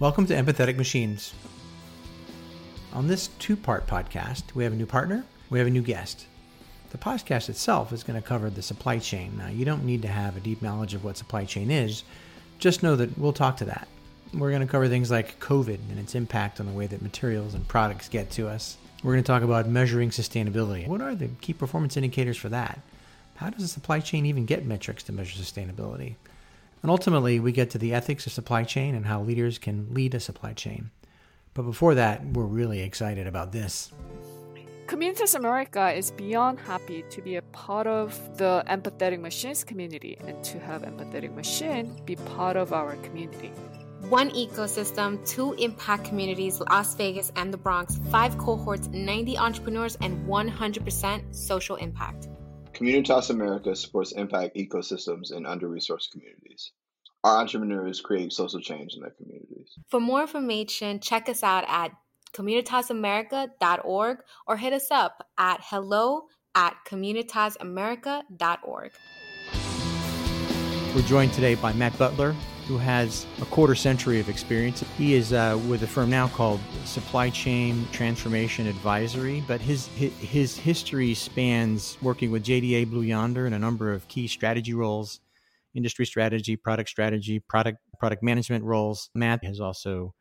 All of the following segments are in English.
Welcome to Empathetic Machines. On this two part podcast, we have a new partner, we have a new guest. The podcast itself is going to cover the supply chain. Now, you don't need to have a deep knowledge of what supply chain is, just know that we'll talk to that. We're going to cover things like COVID and its impact on the way that materials and products get to us. We're going to talk about measuring sustainability. What are the key performance indicators for that? How does the supply chain even get metrics to measure sustainability? And ultimately, we get to the ethics of supply chain and how leaders can lead a supply chain. But before that, we're really excited about this. Communitas America is beyond happy to be a part of the Empathetic Machines community and to have Empathetic Machine be part of our community. One ecosystem, two impact communities, Las Vegas and the Bronx, five cohorts, 90 entrepreneurs, and 100% social impact. Communitas America supports impact ecosystems in under resourced communities. Our entrepreneurs create social change in their communities. For more information, check us out at communitasamerica.org or hit us up at hello at communitasamerica.org. We're joined today by Matt Butler, who has a quarter century of experience. He is uh, with a firm now called Supply Chain Transformation Advisory, but his, his history spans working with JDA Blue Yonder in a number of key strategy roles, industry strategy, product strategy, product product management roles. Matt has also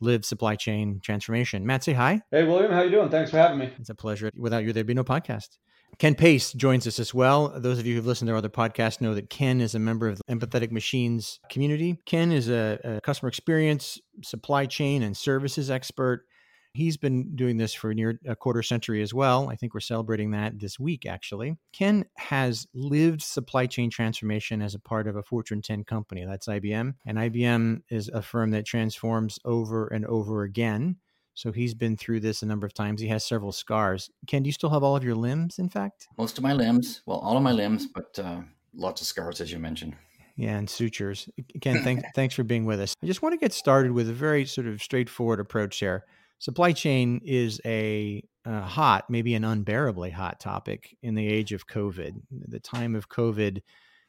lived supply chain transformation. Matt, say hi. Hey, William, how you doing? Thanks for having me. It's a pleasure. Without you, there'd be no podcast. Ken Pace joins us as well. Those of you who've listened to our other podcasts know that Ken is a member of the Empathetic Machines community. Ken is a, a customer experience, supply chain, and services expert. He's been doing this for near a quarter century as well. I think we're celebrating that this week, actually. Ken has lived supply chain transformation as a part of a Fortune 10 company. That's IBM. And IBM is a firm that transforms over and over again. So he's been through this a number of times. He has several scars. Ken, do you still have all of your limbs, in fact? Most of my limbs. Well, all of my limbs, but uh, lots of scars, as you mentioned. Yeah, and sutures. Ken, thanks, thanks for being with us. I just want to get started with a very sort of straightforward approach here. Supply chain is a uh, hot, maybe an unbearably hot topic in the age of COVID. The time of COVID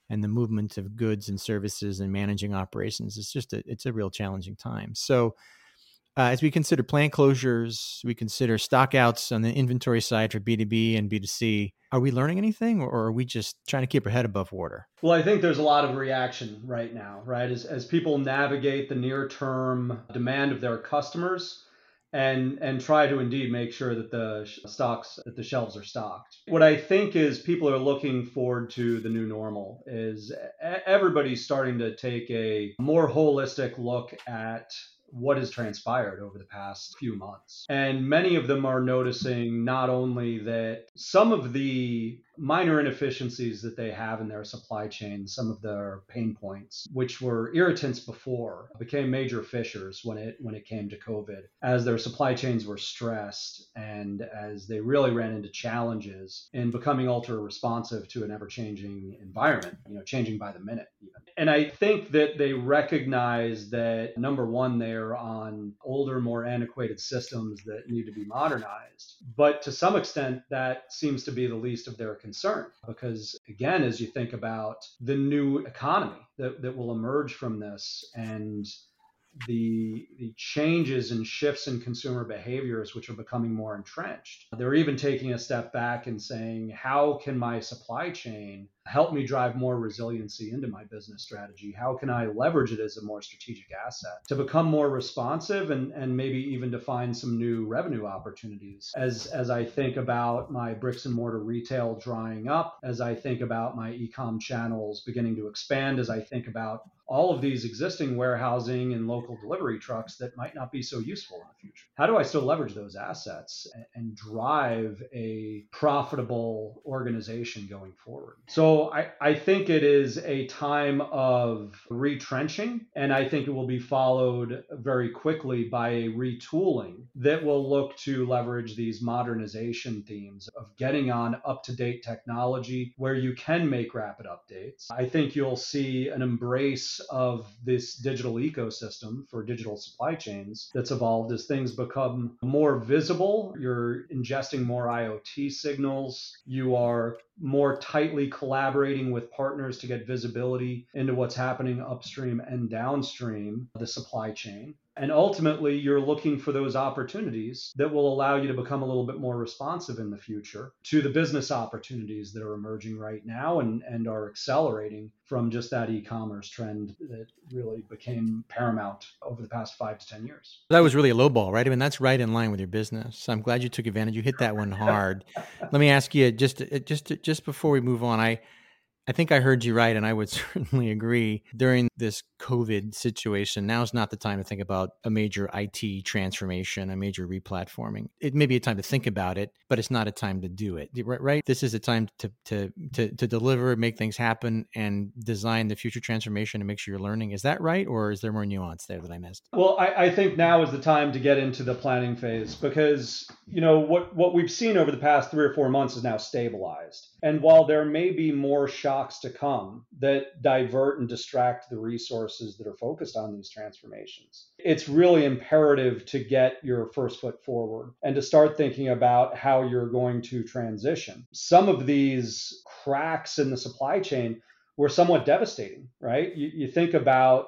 and the movement of goods and services and managing operations is just a, it's a real challenging time. So uh, as we consider plant closures, we consider stockouts on the inventory side for B2B and B2C. Are we learning anything or are we just trying to keep our head above water? Well, I think there's a lot of reaction right now, right? As, as people navigate the near term demand of their customers and and try to indeed make sure that the stocks that the shelves are stocked. What I think is people are looking forward to the new normal is everybody's starting to take a more holistic look at what has transpired over the past few months. And many of them are noticing not only that some of the minor inefficiencies that they have in their supply chain, some of their pain points, which were irritants before, became major fissures when it when it came to COVID, as their supply chains were stressed and as they really ran into challenges in becoming ultra responsive to an ever-changing environment, you know, changing by the minute even. And I think that they recognize that number one, they're on older, more antiquated systems that need to be modernized. But to some extent, that seems to be the least of their concern. Because again as you think about the new economy that, that will emerge from this and the, the changes and shifts in consumer behaviors which are becoming more entrenched they're even taking a step back and saying how can my supply chain help me drive more resiliency into my business strategy? How can I leverage it as a more strategic asset to become more responsive and, and maybe even to find some new revenue opportunities? As, as I think about my bricks and mortar retail drying up, as I think about my e-com channels beginning to expand, as I think about all of these existing warehousing and local delivery trucks that might not be so useful in the future. How do I still leverage those assets and drive a profitable organization going forward? So I, I think it is a time of retrenching, and I think it will be followed very quickly by a retooling that will look to leverage these modernization themes of getting on up to date technology where you can make rapid updates. I think you'll see an embrace of this digital ecosystem for digital supply chains that's evolved as things become more visible. You're ingesting more IoT signals, you are more tightly collaborating with partners to get visibility into what's happening upstream and downstream the supply chain. And ultimately, you're looking for those opportunities that will allow you to become a little bit more responsive in the future to the business opportunities that are emerging right now and, and are accelerating from just that e commerce trend that really became paramount over the past five to 10 years. That was really a low ball, right? I mean, that's right in line with your business. I'm glad you took advantage. You hit that one hard. Let me ask you just, just, just before we move on, I, I think I heard you right, and I would certainly agree. During this COVID situation, now is not the time to think about a major IT transformation, a major replatforming. It may be a time to think about it, but it's not a time to do it. Right? This is a time to to to, to deliver, make things happen, and design the future transformation and make sure you're learning. Is that right, or is there more nuance there that I missed? Well, I, I think now is the time to get into the planning phase because you know what what we've seen over the past three or four months is now stabilized, and while there may be more shocks to come that divert and distract the resources that are focused on these transformations. It's really imperative to get your first foot forward and to start thinking about how you're going to transition. Some of these cracks in the supply chain were somewhat devastating, right? You, you think about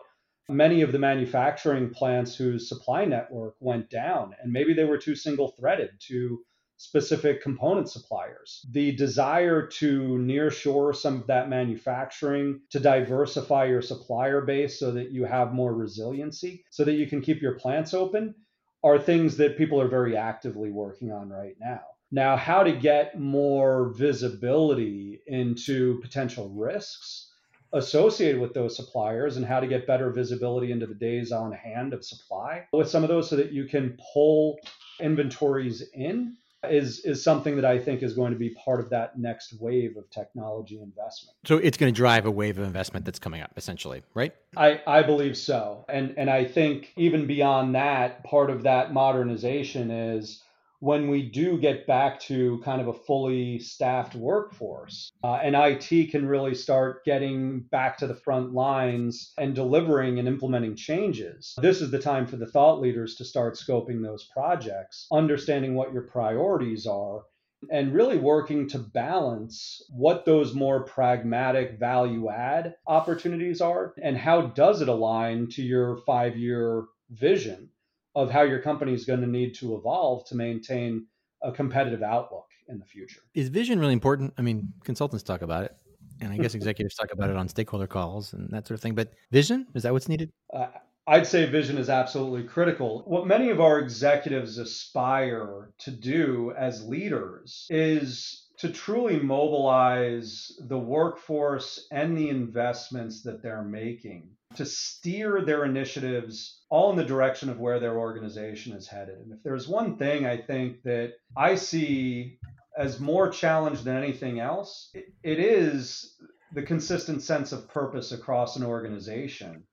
many of the manufacturing plants whose supply network went down, and maybe they were too single threaded to specific component suppliers. The desire to nearshore some of that manufacturing, to diversify your supplier base so that you have more resiliency, so that you can keep your plants open, are things that people are very actively working on right now. Now, how to get more visibility into potential risks associated with those suppliers and how to get better visibility into the days on hand of supply with some of those so that you can pull inventories in is is something that I think is going to be part of that next wave of technology investment. So it's going to drive a wave of investment that's coming up, essentially, right? I, I believe so. And and I think even beyond that, part of that modernization is when we do get back to kind of a fully staffed workforce uh, and IT can really start getting back to the front lines and delivering and implementing changes, this is the time for the thought leaders to start scoping those projects, understanding what your priorities are. And really working to balance what those more pragmatic value add opportunities are and how does it align to your five year vision of how your company is going to need to evolve to maintain a competitive outlook in the future. Is vision really important? I mean, consultants talk about it, and I guess executives talk about it on stakeholder calls and that sort of thing. But vision is that what's needed? Uh, I'd say vision is absolutely critical. What many of our executives aspire to do as leaders is to truly mobilize the workforce and the investments that they're making to steer their initiatives all in the direction of where their organization is headed. And if there's one thing I think that I see as more challenged than anything else, it, it is the consistent sense of purpose across an organization.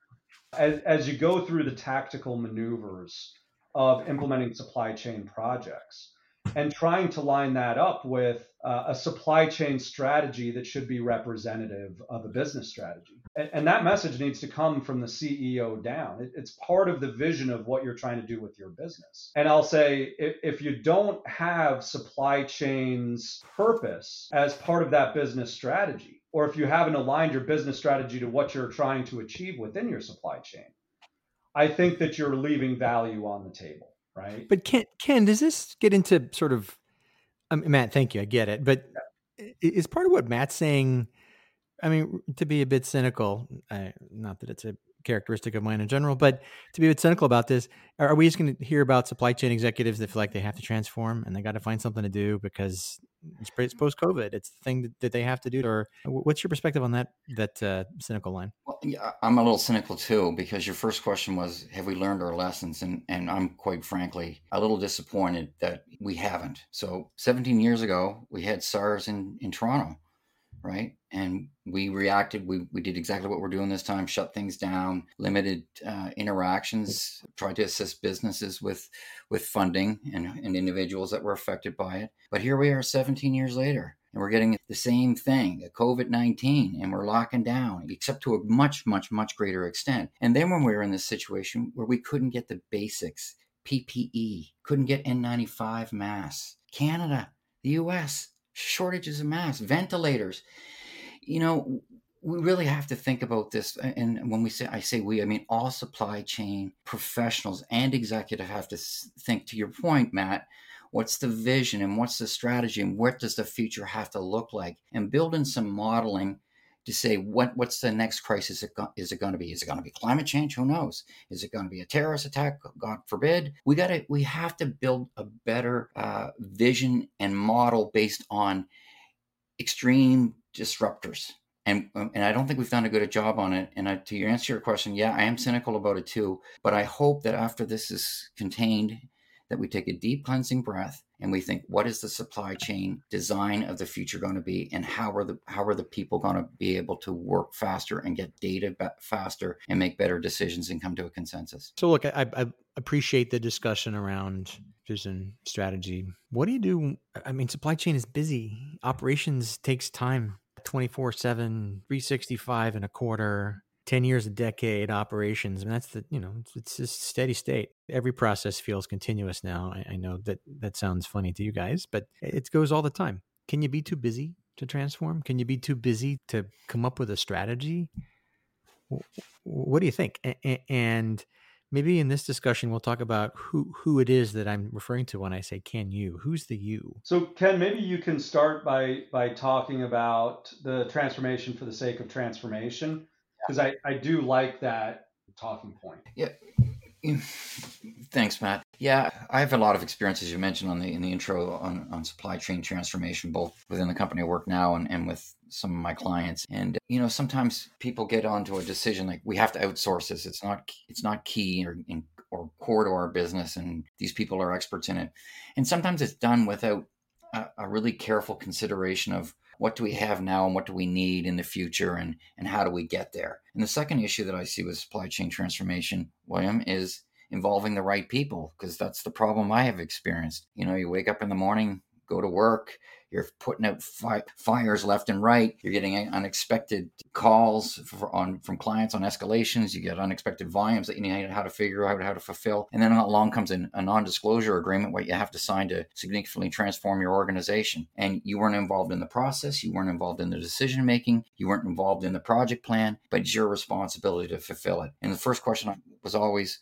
As, as you go through the tactical maneuvers of implementing supply chain projects, and trying to line that up with uh, a supply chain strategy that should be representative of a business strategy. And, and that message needs to come from the CEO down. It, it's part of the vision of what you're trying to do with your business. And I'll say if, if you don't have supply chain's purpose as part of that business strategy, or if you haven't aligned your business strategy to what you're trying to achieve within your supply chain, I think that you're leaving value on the table right? But Ken, Ken, does this get into sort of, um, Matt? Thank you, I get it. But is part of what Matt's saying? I mean, to be a bit cynical, uh, not that it's a characteristic of mine in general, but to be a bit cynical about this, are we just going to hear about supply chain executives that feel like they have to transform and they got to find something to do because it's post COVID. It's the thing that they have to do. Or what's your perspective on that that uh, cynical line? Well, yeah, I'm a little cynical too because your first question was, have we learned our lessons? And and I'm quite frankly a little disappointed that we haven't. So 17 years ago, we had SARS in in Toronto right? And we reacted. We, we did exactly what we're doing this time: shut things down, limited uh, interactions, tried to assist businesses with with funding and, and individuals that were affected by it. But here we are, 17 years later, and we're getting the same thing, COVID 19, and we're locking down, except to a much, much, much greater extent. And then when we were in this situation where we couldn't get the basics, PPE, couldn't get N95 masks, Canada, the US, shortages of masks, ventilators. You know, we really have to think about this and when we say i say we i mean all supply chain professionals and executive have to think to your point matt what's the vision and what's the strategy and what does the future have to look like? And building some modeling to say what what's the next crisis is it going to be? Is it going to be climate change? Who knows? Is it going to be a terrorist attack? God forbid. We got to we have to build a better uh, vision and model based on extreme disruptors and um, and I don't think we've done a good job on it. And I, to answer your question, yeah, I am cynical about it too. But I hope that after this is contained, that we take a deep cleansing breath and we think, what is the supply chain design of the future going to be, and how are the how are the people going to be able to work faster and get data faster and make better decisions and come to a consensus. So look, I, I appreciate the discussion around vision strategy. What do you do? I mean, supply chain is busy. Operations takes time 24 7, 365 and a quarter, 10 years, a decade operations. I mean, that's the, you know, it's, a steady state. Every process feels continuous now. I, I know that that sounds funny to you guys, but it goes all the time. Can you be too busy to transform? Can you be too busy to come up with a strategy? What do you think? And maybe in this discussion we'll talk about who who it is that I'm referring to when I say can you. Who's the you? So Ken, maybe you can start by by talking about the transformation for the sake of transformation because I I do like that talking point. Yeah. Thanks, Matt. Yeah, I have a lot of experience, as you mentioned on the in the intro, on, on supply chain transformation, both within the company I work now and, and with some of my clients. And you know, sometimes people get onto a decision like we have to outsource this. It's not it's not key or or core to our business, and these people are experts in it. And sometimes it's done without a, a really careful consideration of what do we have now and what do we need in the future and and how do we get there? And the second issue that i see with supply chain transformation william is involving the right people because that's the problem i have experienced. You know you wake up in the morning go to work you're putting out fi- fires left and right. You're getting unexpected calls for, on from clients on escalations. You get unexpected volumes that you need how to figure out how to fulfill. And then along comes an, a non-disclosure agreement what you have to sign to significantly transform your organization. And you weren't involved in the process. You weren't involved in the decision making. You weren't involved in the project plan. But it's your responsibility to fulfill it. And the first question was always,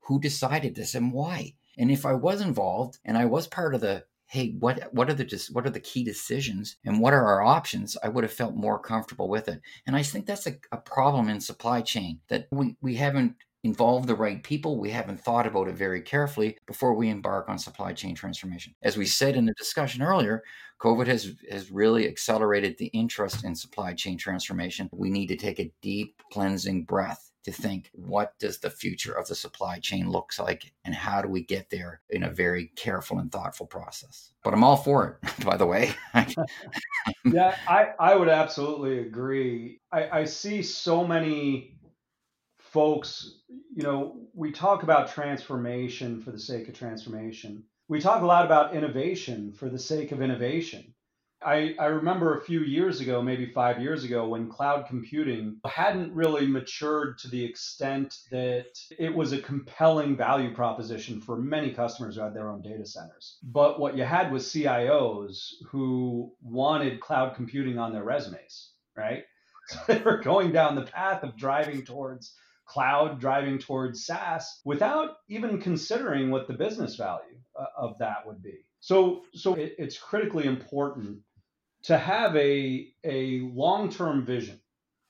who decided this and why? And if I was involved and I was part of the hey what what are the what are the key decisions and what are our options? I would have felt more comfortable with it. And i think that's a, a problem in supply chain that we we haven't involved the right people. We haven't thought about it very carefully before we embark on supply chain transformation. As we said in the discussion earlier covid has has really accelerated the interest in supply chain transformation. We need to take a deep cleansing breath to think what does the future of the supply chain looks like? And how do we get there in a very careful and thoughtful process? But i'm all for it by the way. Yeah I, I would absolutely agree. I, I see so many folks you know we talk about transformation for the sake of transformation. We talk a lot about innovation for the sake of innovation I, I remember a few years ago, maybe five years ago, when cloud computing hadn't really matured to the extent that it was a compelling value proposition for many customers who had their own data centers. But what you had was CIOs who wanted cloud computing on their resumes, right? So they were going down the path of driving towards cloud, driving towards SaaS without even considering what the business value uh, of that would be. So, so it, it's critically important to have a, a long-term vision,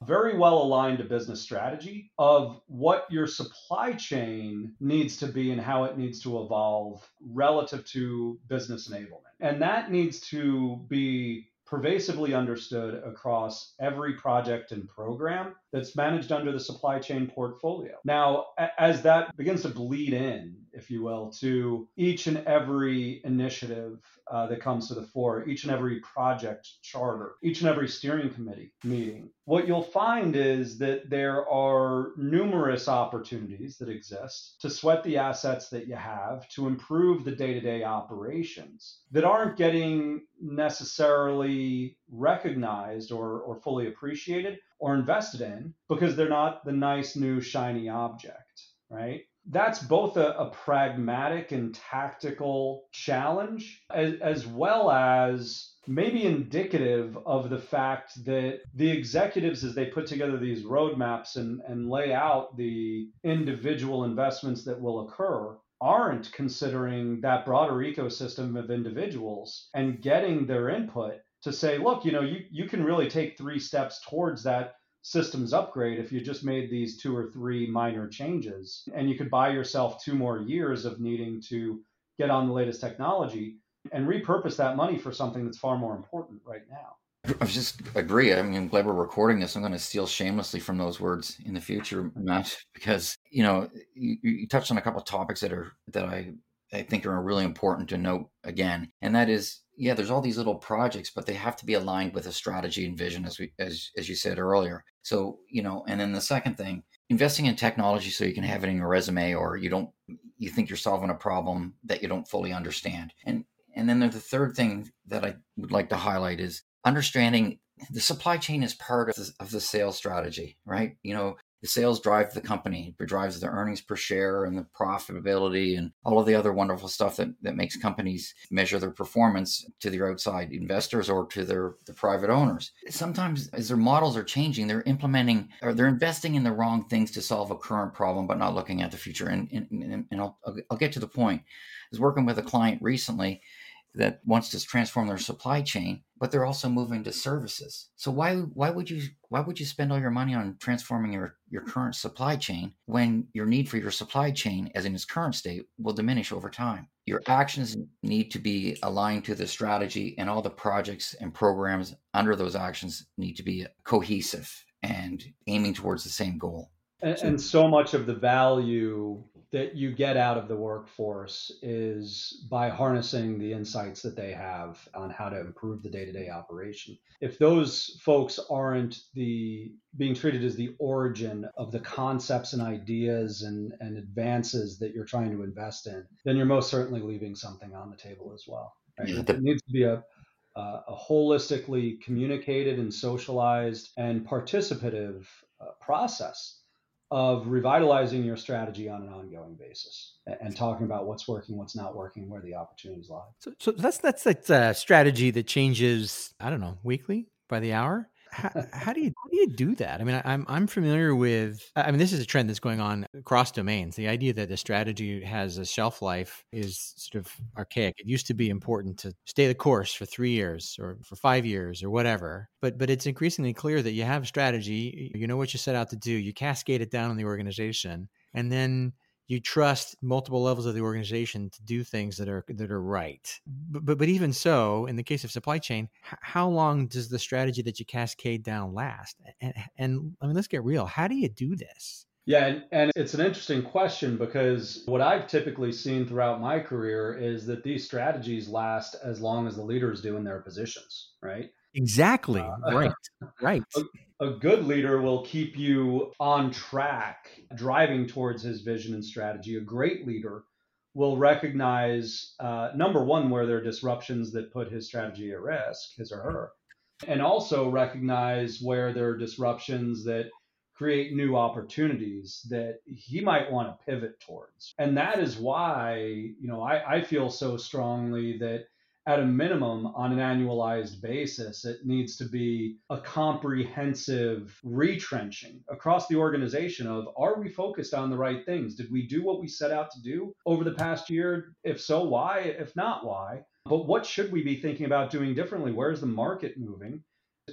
very well aligned to business strategy of what your supply chain needs to be and how it needs to evolve relative to business enablement. And that needs to be pervasively understood across every project and program that's managed under the supply chain portfolio. Now, as that begins to bleed in, if you will, to each and every initiative uh, that comes to the fore, each and every project charter, each and every steering committee meeting, what you'll find is that there are numerous opportunities that exist to sweat the assets that you have to improve the day to day operations that aren't getting necessarily recognized or, or fully appreciated or invested in because they're not the nice new shiny object, right? That's both a, a pragmatic and tactical challenge, as, as well as maybe indicative of the fact that the executives, as they put together these roadmaps and, and lay out the individual investments that will occur, aren't considering that broader ecosystem of individuals and getting their input to say, look, you know, you, you can really take three steps towards that systems upgrade if you just made these two or three minor changes. And you could buy yourself two more years of needing to get on the latest technology and repurpose that money for something that's far more important right now. I just agree. I mean, I'm glad we're recording this. I'm going to steal shamelessly from those words in the future, Matt, because you know you, you touched on a couple of topics that are that I I think are really important to note again, and that is yeah, there's all these little projects, but they have to be aligned with a strategy and vision, as we as as you said earlier. So you know, and then the second thing, investing in technology so you can have it in your resume, or you don't you think you're solving a problem that you don't fully understand, and and then the third thing that I would like to highlight is understanding the supply chain is part of the, of the sales strategy, right? You know, the sales drive the company, it drives the earnings per share and the profitability and all of the other wonderful stuff that, that makes companies measure their performance to their outside investors or to their the private owners. Sometimes as their models are changing, they're implementing or they're investing in the wrong things to solve a current problem, but not looking at the future. And, and, and I'll, I'll get to the point. I was working with a client recently that wants to transform their supply chain, but they're also moving to services. So why why would you why would you spend all your money on transforming your, your current supply chain when your need for your supply chain as in its current state will diminish over time? Your actions need to be aligned to the strategy and all the projects and programs under those actions need to be cohesive and aiming towards the same goal. And, and so much of the value that you get out of the workforce is by harnessing the insights that they have on how to improve the day-to-day operation. If those folks aren't the being treated as the origin of the concepts and ideas and, and advances that you're trying to invest in, then you're most certainly leaving something on the table as well. Right? It needs to be a uh, a holistically communicated and socialized and participative uh, process of revitalizing your strategy on an ongoing basis and talking about what's working, what's not working, where the opportunities lie. So, so that's that's that uh, strategy that changes. I don't know, weekly by the hour how, how, do you how do you do that? I mean, I, am I'm familiar with. I mean, this is a trend that's going on across domains. The idea that the strategy has a shelf life is sort of archaic. It used to be important to stay the course for three years or for five years or whatever. But but it's increasingly clear that you have a strategy. You know what you set out to do. You cascade it down in the organization, and then you trust multiple levels of the organization to do things that are that are right. But but, but even so, in the case of supply chain, h- how long does the strategy that you cascade down last? And, and I mean, let's get real. How do you do this? Yeah, and, and it's an interesting question because what I've typically seen throughout my career is that these strategies last as long as the leaders do in their positions, right? Exactly. Uh, right. Right. A, a, good leader will keep you on track, driving towards his vision and strategy. A great leader will recognize, uh, number one, where there are disruptions that put his strategy at risk, his or her, and also recognize where there are disruptions that create new opportunities that he might want to pivot towards. And that is why, you know, I, I feel so strongly that at a minimum on an annualized basis, it needs to be a comprehensive retrenching across the organization of are we focused on the right things? Did we do what we set out to do over the past year? If so, why? If not, why? But what should we be thinking about doing differently? Where's the market moving?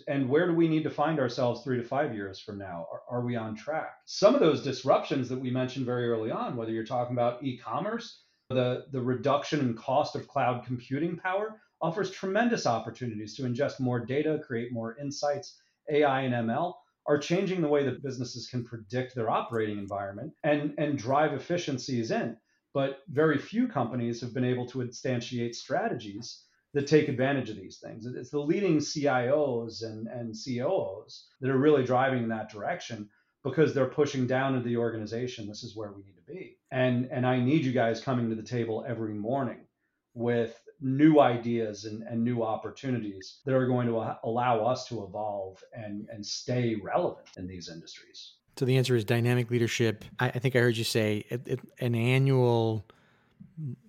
And where do we need to find ourselves three to five years from now? Are, are we on track? Some of those disruptions that we mentioned very early on, whether you're talking about e commerce, the, the reduction in cost of cloud computing power offers tremendous opportunities to ingest more data, create more insights. AI and ML are changing the way that businesses can predict their operating environment and, and drive efficiencies in. But very few companies have been able to instantiate strategies that take advantage of these things. It's the leading CIOs and, and COOs that are really driving in that direction because they're pushing down into the organization. This is where we need to be. And and I need you guys coming to the table every morning with new ideas and, and new opportunities that are going to allow us to evolve and, and stay relevant in these industries. So the answer is dynamic leadership. I, I think I heard you say it, it, an annual,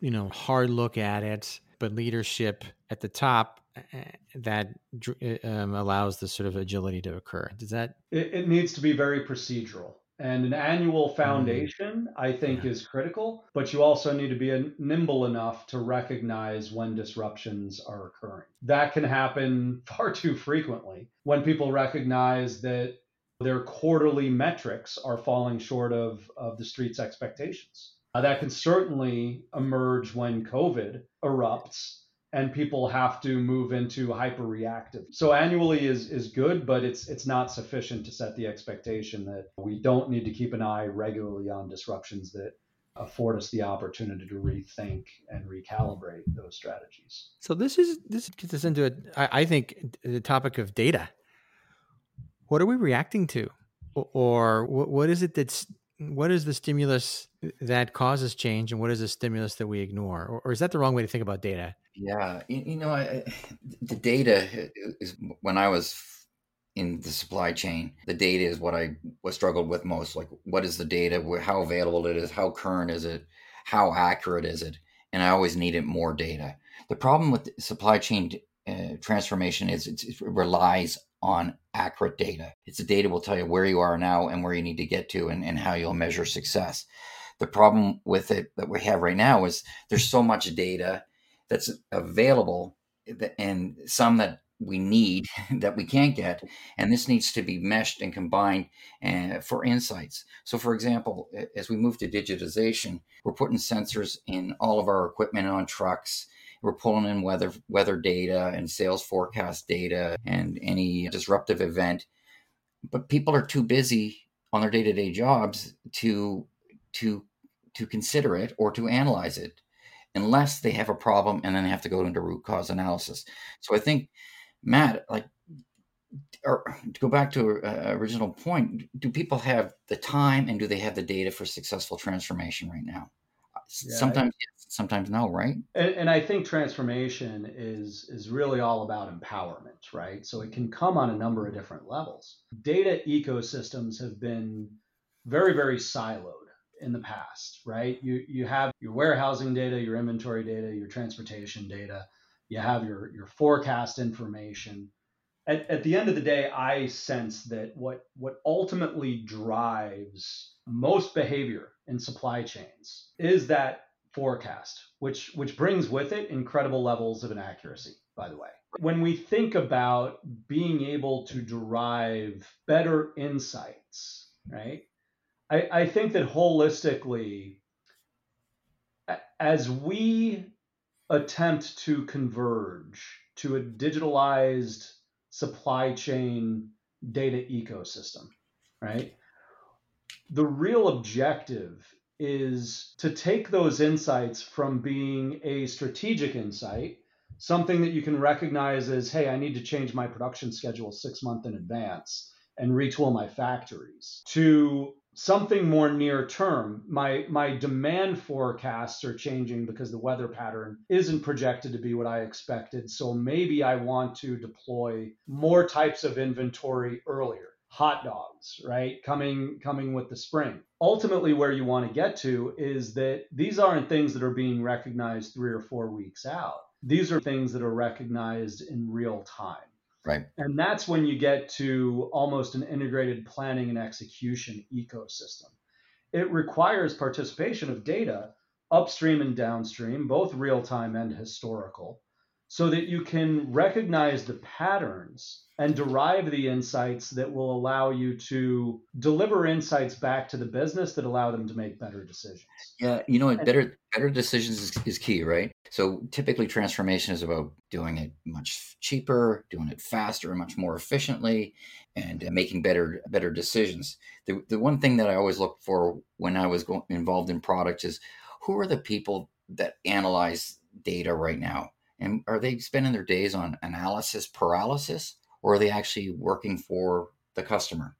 you know, hard look at it, but leadership at the top eh, that um, allows the sort of agility to occur. Does that? It, it needs to be very procedural. And an annual mm-hmm. foundation. I think, yeah. is critical, but you also need to be nimble enough to recognize when disruptions are occurring. That can happen far too frequently when people recognize that their quarterly metrics are falling short of, of the street's expectations. Uh, that can certainly emerge when COVID erupts and people have to move into hyper reactive. So annually is is good, but it's it's not sufficient to set the expectation that we don't need to keep an eye regularly on disruptions that afford us the opportunity to rethink and recalibrate those strategies. So this is this gets us into a, I, I think the topic of data what are we reacting to or what, what is it that's what is the stimulus that causes change and what is the stimulus that we ignore or, is that the wrong way to think about data yeah you, you know I, the data is when i was in the supply chain the data is what i was struggled with most like what is the data how available it is how current is it how accurate is it and i always needed more data the problem with supply chain uh, transformation is it relies on accurate data. It's the data will tell you where you are now and where you need to get to and, and how you'll measure success. The problem with it that we have right now is there's so much data that's available and some that we need that we can't get and this needs to be meshed and combined uh, for insights. So for example as we move to digitization we're putting sensors in all of our equipment on trucks. We're pulling in weather weather data and sales forecast data and any disruptive event. But people are too busy on their day-to-day jobs to to to consider it or to analyze it unless they have a problem and then they have to go into root cause analysis. So I think Matt, like or to go back to uh, original point, do people have the time and do they have the data for successful transformation right now? Yeah, sometimes I, yes, sometimes no, right? And, and, I think transformation is is really all about empowerment, right? So it can come on a number of different levels. Data ecosystems have been very very siloed in the past, right? You you have your warehousing data, your inventory data, your transportation data, you have your your forecast information. At, at the end of the day, I sense that what what ultimately drives most behavior in supply chains is that forecast, which which brings with it incredible levels of inaccuracy, by the way. When we think about being able to derive better insights, right? I, I think that holistically, as we attempt to converge to a digitalized supply chain data ecosystem, right? the real objective is to take those insights from being a strategic insight, something that you can recognize as, hey, I need to change my production schedule six months in advance and retool my factories, to something more near term. My my demand forecasts are changing because the weather pattern isn't projected to be what I expected. So maybe I want to deploy more types of inventory earlier hot dogs, right? Coming coming with the spring. Ultimately where you want to get to is that these aren't things that are being recognized 3 or 4 weeks out. These are things that are recognized in real time. Right. And that's when you get to almost an integrated planning and execution ecosystem. It requires participation of data upstream and downstream, both real time and historical, so that you can recognize the patterns and derive the insights that will allow you to deliver insights back to the business that allow them to make better decisions. Yeah, you know, better better decisions is, is key, right? So typically transformation is about doing it much cheaper, doing it faster and much more efficiently and uh, making better better decisions. The the one thing that I always look for when I was go- involved in product is who are the people that analyze data right now? And are they spending their days on analysis paralysis? or are they actually working for the customer?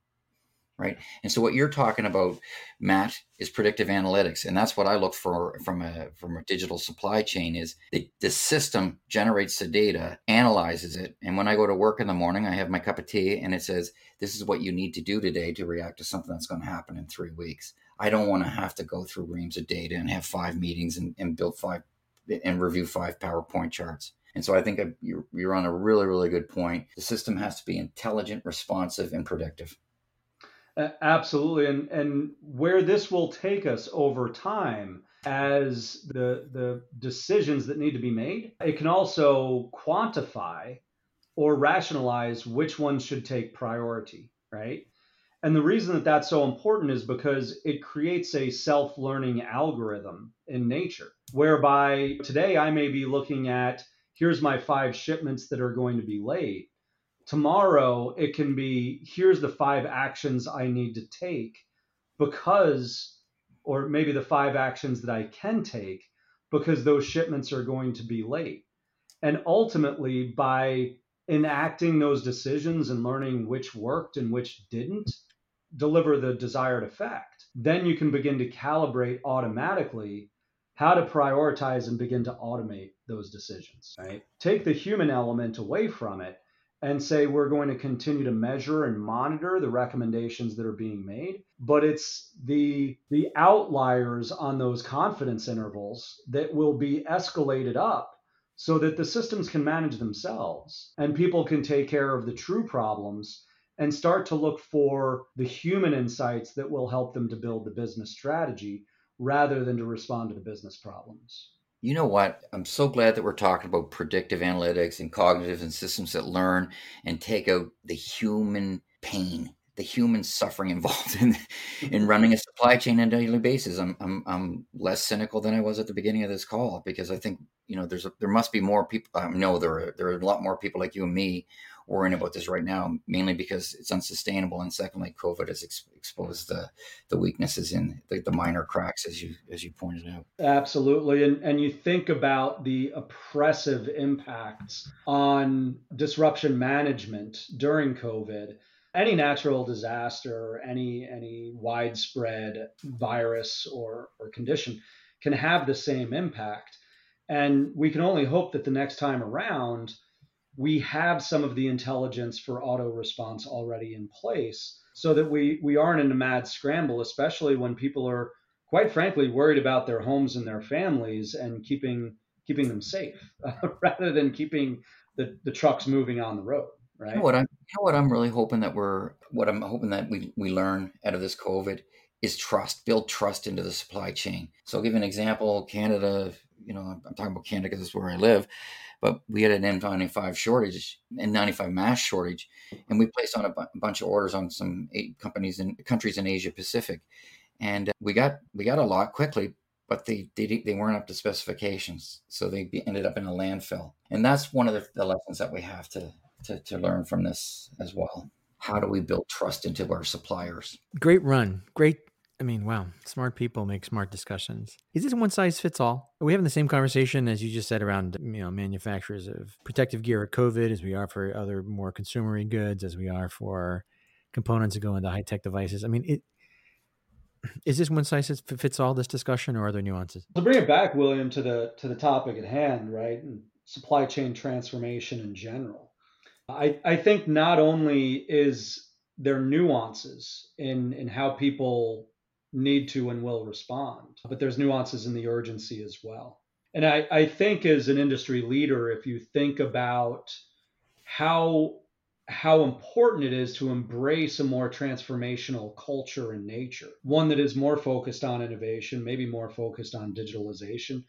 right? And so what you're talking about, Matt, is predictive analytics, and that's what I look for from a from a digital supply chain. Is the, the system generates the data, analyzes it, and when I go to work in the morning, I have my cup of tea, and it says, "This is what you need to do today to react to something that's going to happen in three weeks." I don't want to have to go through reams of data and have five meetings and, and build five and review five PowerPoint charts. And so I think you're, on a really, really good point. The system has to be intelligent, responsive, and predictive. Absolutely. And, and where this will take us over time as the, the decisions that need to be made, it can also quantify or rationalize which ones should take priority, right? And the reason that that's so important is because it creates a self learning algorithm in nature, whereby today I may be looking at here's my five shipments that are going to be late. Tomorrow it can be here's the five actions I need to take because, or maybe the five actions that I can take because those shipments are going to be late. And ultimately, by enacting those decisions and learning which worked and which didn't, deliver the desired effect, then you can begin to calibrate automatically how to prioritize and begin to automate those decisions, right? Take the human element away from it and say we're going to continue to measure and monitor the recommendations that are being made but it's the the outliers on those confidence intervals that will be escalated up so that the systems can manage themselves and people can take care of the true problems and start to look for the human insights that will help them to build the business strategy rather than to respond to the business problems. You know what? I'm so glad that we're talking about predictive analytics and cognitive and systems that learn and take out the human pain, the human suffering involved in in running a supply chain on a daily basis. I'm, I'm I'm less cynical than I was at the beginning of this call because I think you know there's a, there must be more people. I know there are, there are a lot more people like you and me worrying about this right now, mainly because it's unsustainable, and secondly, COVID has ex- exposed the the weaknesses in the, the, minor cracks, as you as you pointed out. Absolutely, and and you think about the oppressive impacts on disruption management during COVID. Any natural disaster, any any widespread virus or or condition can have the same impact. And we can only hope that the next time around, we have some of the intelligence for auto response already in place so that we, we aren't in a mad scramble, especially when people are quite frankly worried about their homes and their families and keeping keeping them safe uh, rather than keeping the, the trucks moving on the road. Right. You know what I'm you know what I'm really hoping that we're what I'm hoping that we, we learn out of this COVID is trust, build trust into the supply chain. So I'll give you an example. Canada, you know, I'm talking about Canada because it's where I live but we had an N95 shortage, N95 mask shortage, and we placed on a, b- bunch of orders on some companies in countries in Asia Pacific, and uh, we got we got a lot quickly, but they they, they weren't up to specifications, so they ended up in a landfill, and that's one of the, the lessons that we have to, to to learn from this as well. How do we build trust into our suppliers? Great run, great I mean, wow, smart people make smart discussions. Is this one size fits all? Are we having the same conversation as you just said around you know manufacturers of protective gear at COVID as we are for other more consumery goods, as we are for components that go into high tech devices? I mean, it, is this one size fits all this discussion, or are there nuances? To bring it back, William, to the to the topic at hand, right? And supply chain transformation in general. I, I think not only is there nuances in in how people need to and will respond. But there's nuances in the urgency as well. And I, I think as an industry leader, if you think about how how important it is to embrace a more transformational culture in nature, one that is more focused on innovation, maybe more focused on digitalization,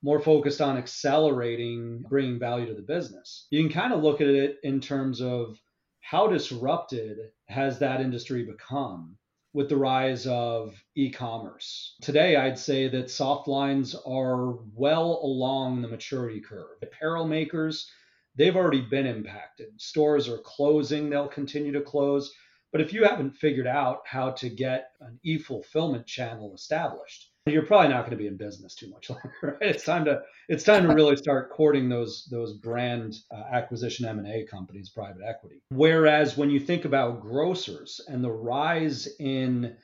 more focused on accelerating, bringing value to the business. You can kind of look at it in terms of how disrupted has that industry become with the rise of e commerce. Today, I'd say that soft lines are well along the maturity curve. Apparel makers, they've already been impacted. Stores are closing, they'll continue to close. But if you haven't figured out how to get an e fulfillment channel established, you're probably not going to be in business too much longer. Right? It's time to it's time to really start courting those those brand uh, acquisition M and A companies, private equity. Whereas when you think about grocers and the rise in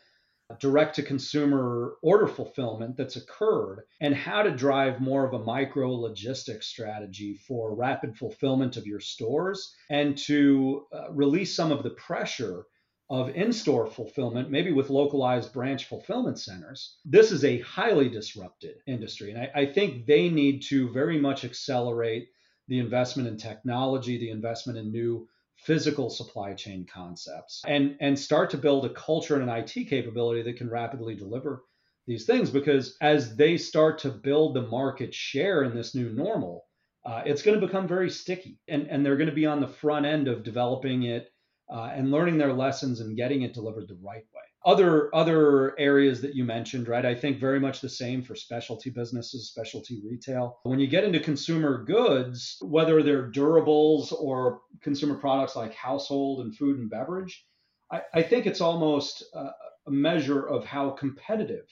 direct to consumer order fulfillment that's occurred and how to drive more of a micro logistics strategy for rapid fulfillment of your stores and to uh, release some of the pressure of in store fulfillment, maybe with localized branch fulfillment centers. This is a highly disrupted industry. And I, I, think they need to very much accelerate the investment in technology, the investment in new physical supply chain concepts, and, and start to build a culture and an IT capability that can rapidly deliver these things. Because as they start to build the market share in this new normal, uh, it's going to become very sticky. And, and they're going to be on the front end of developing it uh, and learning their lessons and getting it delivered the right way. Other other areas that you mentioned, right? I think very much the same for specialty businesses, specialty retail. When you get into consumer goods, whether they're durables or consumer products like household and food and beverage, I, I think it's almost a, a measure of how competitive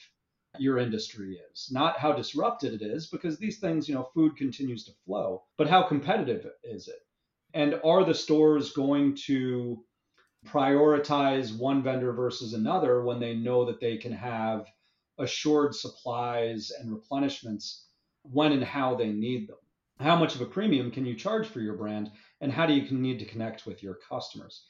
your industry is, not how disrupted it is, because these things, you know, food continues to flow, but how competitive is it? And are the stores going to prioritize one vendor versus another when they know that they can have assured supplies and replenishments when and how they need them? How much of a premium can you charge for your brand? And how do you need to connect with your customers?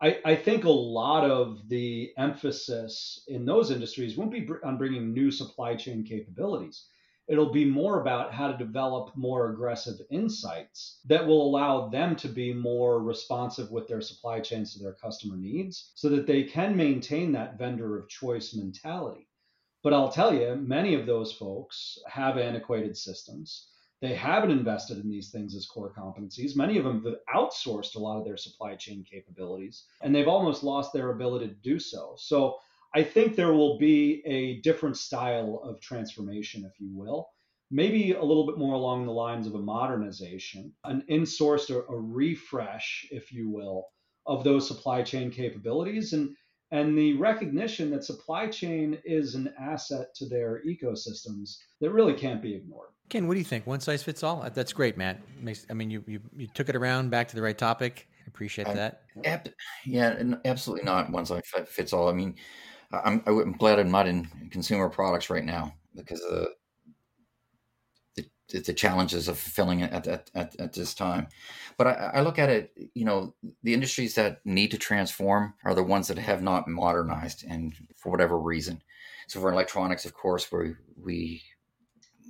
I, I, think a lot of the emphasis in those industries won't be on bringing new supply chain capabilities it'll be more about how to develop more aggressive insights that will allow them to be more responsive with their supply chains to their customer needs so that they can maintain that vendor of choice mentality. But I'll tell you, many of those folks have antiquated systems. They haven't invested in these things as core competencies. Many of them have outsourced a lot of their supply chain capabilities, and they've almost lost their ability to do so. So I think there will be a different style of transformation, if you will. Maybe a little bit more along the lines of a modernization, an insourced or a refresh, if you will, of those supply chain capabilities and and the recognition that supply chain is an asset to their ecosystems that really can't be ignored. Ken, what do you think? One size fits all? Uh, that's great, Matt. I mean, you, you, you took it around back to the right topic. I appreciate that. Ab- yeah, absolutely not one size fits all. I mean, I'm, I'm glad I'm not in consumer products right now because of the, the, the challenges of fulfilling it at, at, at, at this time. But I, I, look at it, you know, the industries that need to transform are the ones that have not modernized and for whatever reason. So for electronics, of course, we we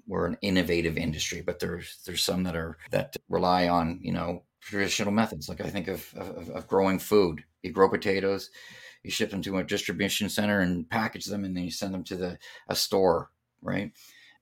we're an innovative industry, but there's there's some that are that rely on you know traditional methods. Like I think of of, of growing food. You grow potatoes, you ship them to a distribution center and package them and then you send them to the a store right?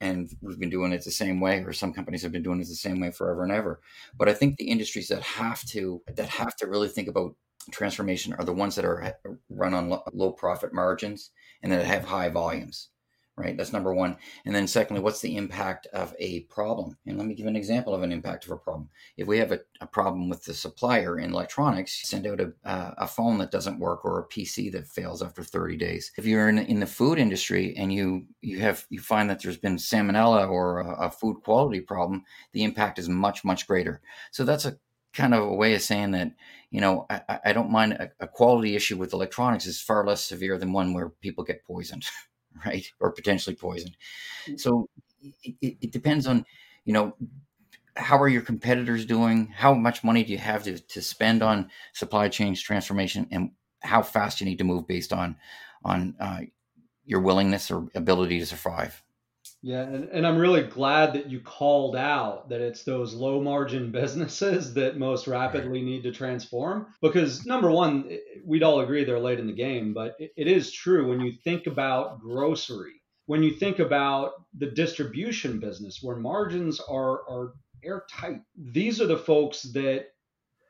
And we've been doing it the same way or some companies have been doing it the same way forever and ever. But i think the industries that have to that have to really think about transformation are the ones that are run on low profit margins and that have high volumes right? That's number one. And then secondly, what's the impact of a problem? And let me give an example of an impact of a problem. If we have a, a problem with the supplier in electronics, send out a, uh, a phone that doesn't work or a PC that fails after 30 days. If you're in, in the food industry and you you have you find that there's been salmonella or a, a food quality problem, the impact is much much greater. So that's a kind of a way of saying that you know I, I don't mind a, a quality issue with electronics is far less severe than one where people get poisoned. right? Or potentially poisoned. Mm. So it, it, depends on, you know, how are your competitors doing? How much money do you have to, to spend on supply chains transformation, and how fast you need to move based on on uh, your willingness or ability to survive. Yeah, and, and I'm really glad that you called out that it's those low margin businesses that most rapidly need to transform. Because number one, we'd all agree they're late in the game, but it, it is true when you think about grocery, when you think about the distribution business where margins are, are airtight, these are the folks that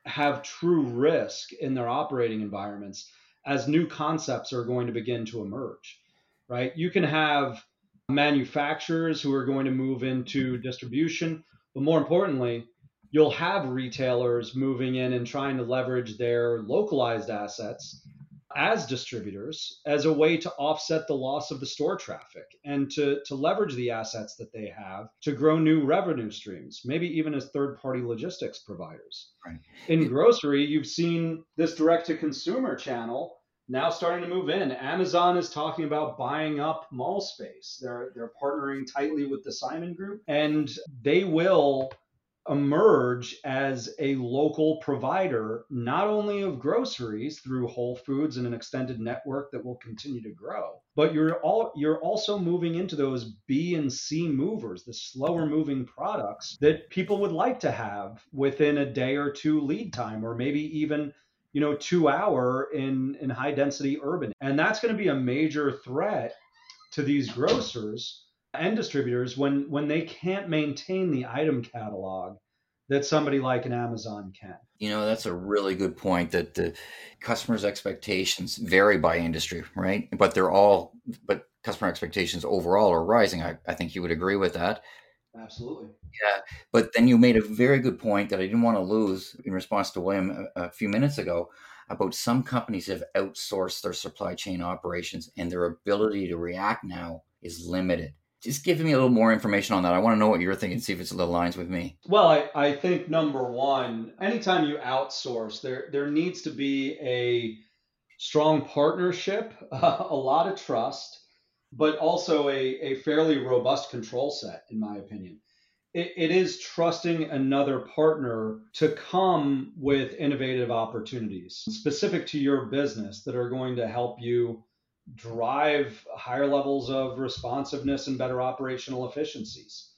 have true risk in their operating environments as new concepts are going to begin to emerge, right? You can have manufacturers who are going to move into distribution. But more importantly, you'll have retailers moving in and trying to leverage their localized assets as distributors as a way to offset the loss of the store traffic and to, to leverage the assets that they have to grow new revenue streams, maybe even as third party logistics providers. Right. In grocery, you've seen this direct to consumer channel now starting to move in. Amazon is talking about buying up mall space. They're they're partnering tightly with the Simon Group and they will emerge as a local provider, not only of groceries through Whole Foods and an extended network that will continue to grow, but you're all you're also moving into those B and C movers, the slower moving products that people would like to have within a day or two lead time, or maybe even you know two hour in in high density urban, and that's going to be a major threat to these grocers and distributors when when they can't maintain the item catalog that somebody like an Amazon can. You know, that's a really good point that the customers' expectations vary by industry, right? But they're all, but customer expectations overall are rising. I, I think you would agree with that. Absolutely. Yeah. But then you made a very good point that I didn't want to lose in response to William a, a few minutes ago about some companies have outsourced their supply chain operations and their ability to react now is limited just give me a little more information on that. I want to know what you're thinking, see if it's aligns with me. Well, I, I think number one, anytime you outsource, there there needs to be a strong partnership, uh, a lot of trust, but also a, a fairly robust control set, in my opinion. It, it is trusting another partner to come with innovative opportunities specific to your business that are going to help you drive higher levels of responsiveness and better operational efficiencies.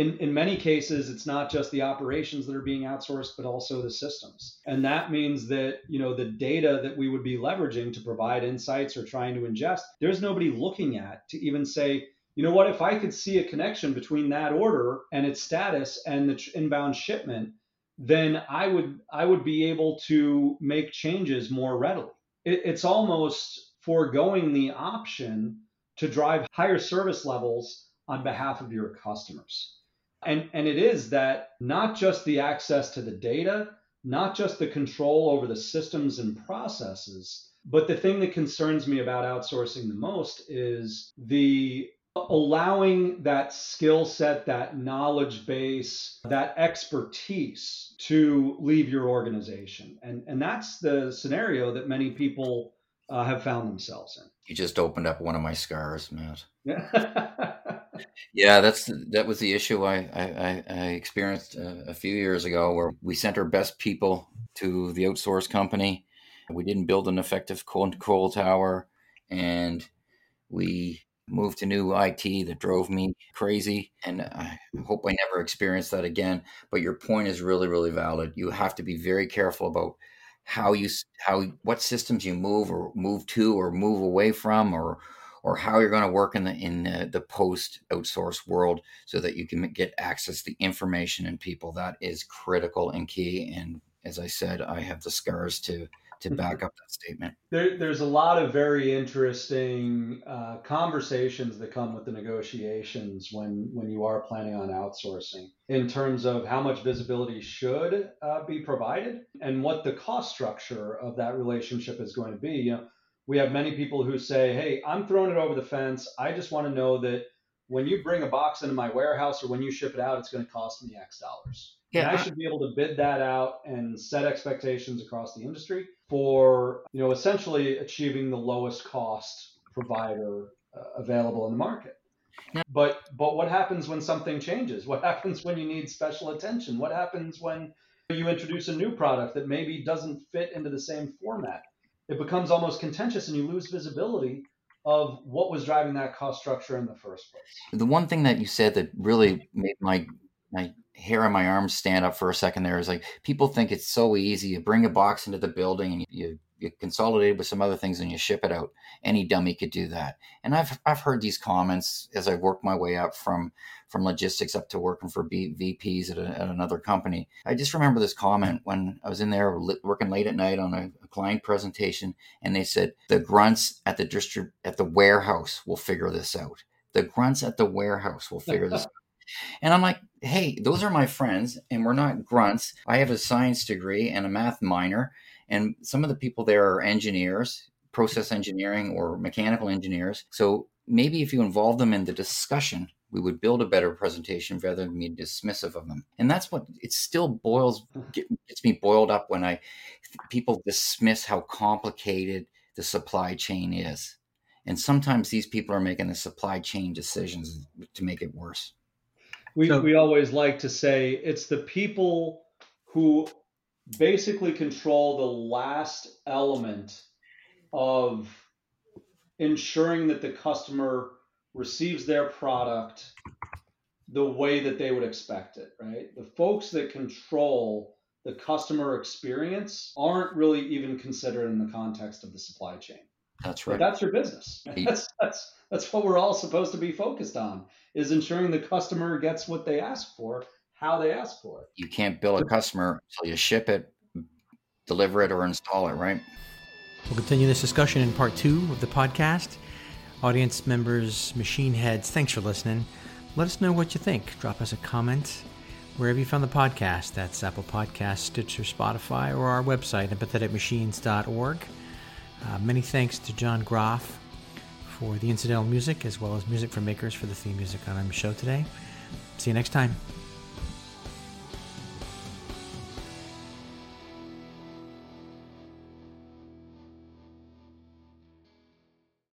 In, in many cases, it's not just the operations that are being outsourced, but also the systems. And that means that, you know, the data that we would be leveraging to provide insights or trying to ingest, there's nobody looking at to even say, you know what, if I could see a connection between that order and its status and the inbound shipment, then I would I would be able to make changes more readily. It, it's almost foregoing the option to drive higher service levels on behalf of your customers. And, and it is that not just the access to the data, not just the control over the systems and processes, but the thing that concerns me about outsourcing the most is the allowing that skill set, that knowledge base, that expertise to leave your organization. And, and that's the scenario that many people uh, have found themselves in. You just opened up one of my scars, Matt. Yeah. yeah, that's that was the issue I I, I experienced a, a few years ago, where we sent our best people to the outsource company. We didn't build an effective control tower, and we moved to new IT that drove me crazy. And I hope I never experience that again. But your point is really, really valid. You have to be very careful about how you how what systems you move or move to or move away from or or how you're going to work in the in the, the post outsource world so that you can get access to information and people that is critical and key and as i said i have the scars to to mm-hmm. back up that statement. There, there's a lot of very interesting uh, conversations that come with the negotiations when when you are planning on outsourcing in terms of how much visibility should uh, be provided and what the cost structure of that relationship is going to be. You know, we have many people who say, "Hey, I'm throwing it over the fence. I just want to know that." When you bring a box into my warehouse or when you ship it out, it's going to cost me X dollars. Yeah, and I should be able to bid that out and set expectations across the industry for you know essentially achieving the lowest cost provider uh, available in the market. Yeah. But but what happens when something changes? What happens when you need special attention? What happens when you introduce a new product that maybe doesn't fit into the same format? It becomes almost contentious and you lose visibility of what was driving that cost structure in the first place. The one thing that you said that really made my my hair on my arms stand up for a second there is like people think it's so easy you bring a box into the building and you, you consolidate with some other things and you ship it out. Any dummy could do that. And i've i've heard these comments as I've worked my way up from from logistics up to working for B, vps at, a, at another company. I just remember this comment when i was in there working late at night on a, a client presentation and they said the grunts at the district at the warehouse will figure this out. The grunts at the warehouse will figure this out. And I'm like, hey, those are my friends, and we're not grunts. I have a science degree and a math minor, and some of the people there are engineers, process engineering or mechanical engineers. So maybe if you involve them in the discussion, we would build a better presentation rather than be dismissive of them. And that's what it still boils gets me boiled up when I people dismiss how complicated the supply chain is. And sometimes these people are making the supply chain decisions to make it worse. We, so, we always like to say it's the people who basically control the last element of ensuring that the customer receives their product the way that they would expect it, right? The folks that control the customer experience aren't really even considered in the context of the supply chain. That's right. But that's your business. That's that's that's what we're all supposed to be focused on is ensuring the customer gets what they ask for, how they ask for it. You can't bill a customer until you ship it, deliver it, or install it, right? We'll continue this discussion in part two of the podcast. Audience members, machine heads, thanks for listening. Let us know what you think. Drop us a comment wherever you found the podcast. That's Apple Podcasts, Stitcher, Spotify, or our website, empatheticmachines.org. Uh, many thanks to John Groff for the incidental music, as well as music from makers for the theme music on our show today. See you next time.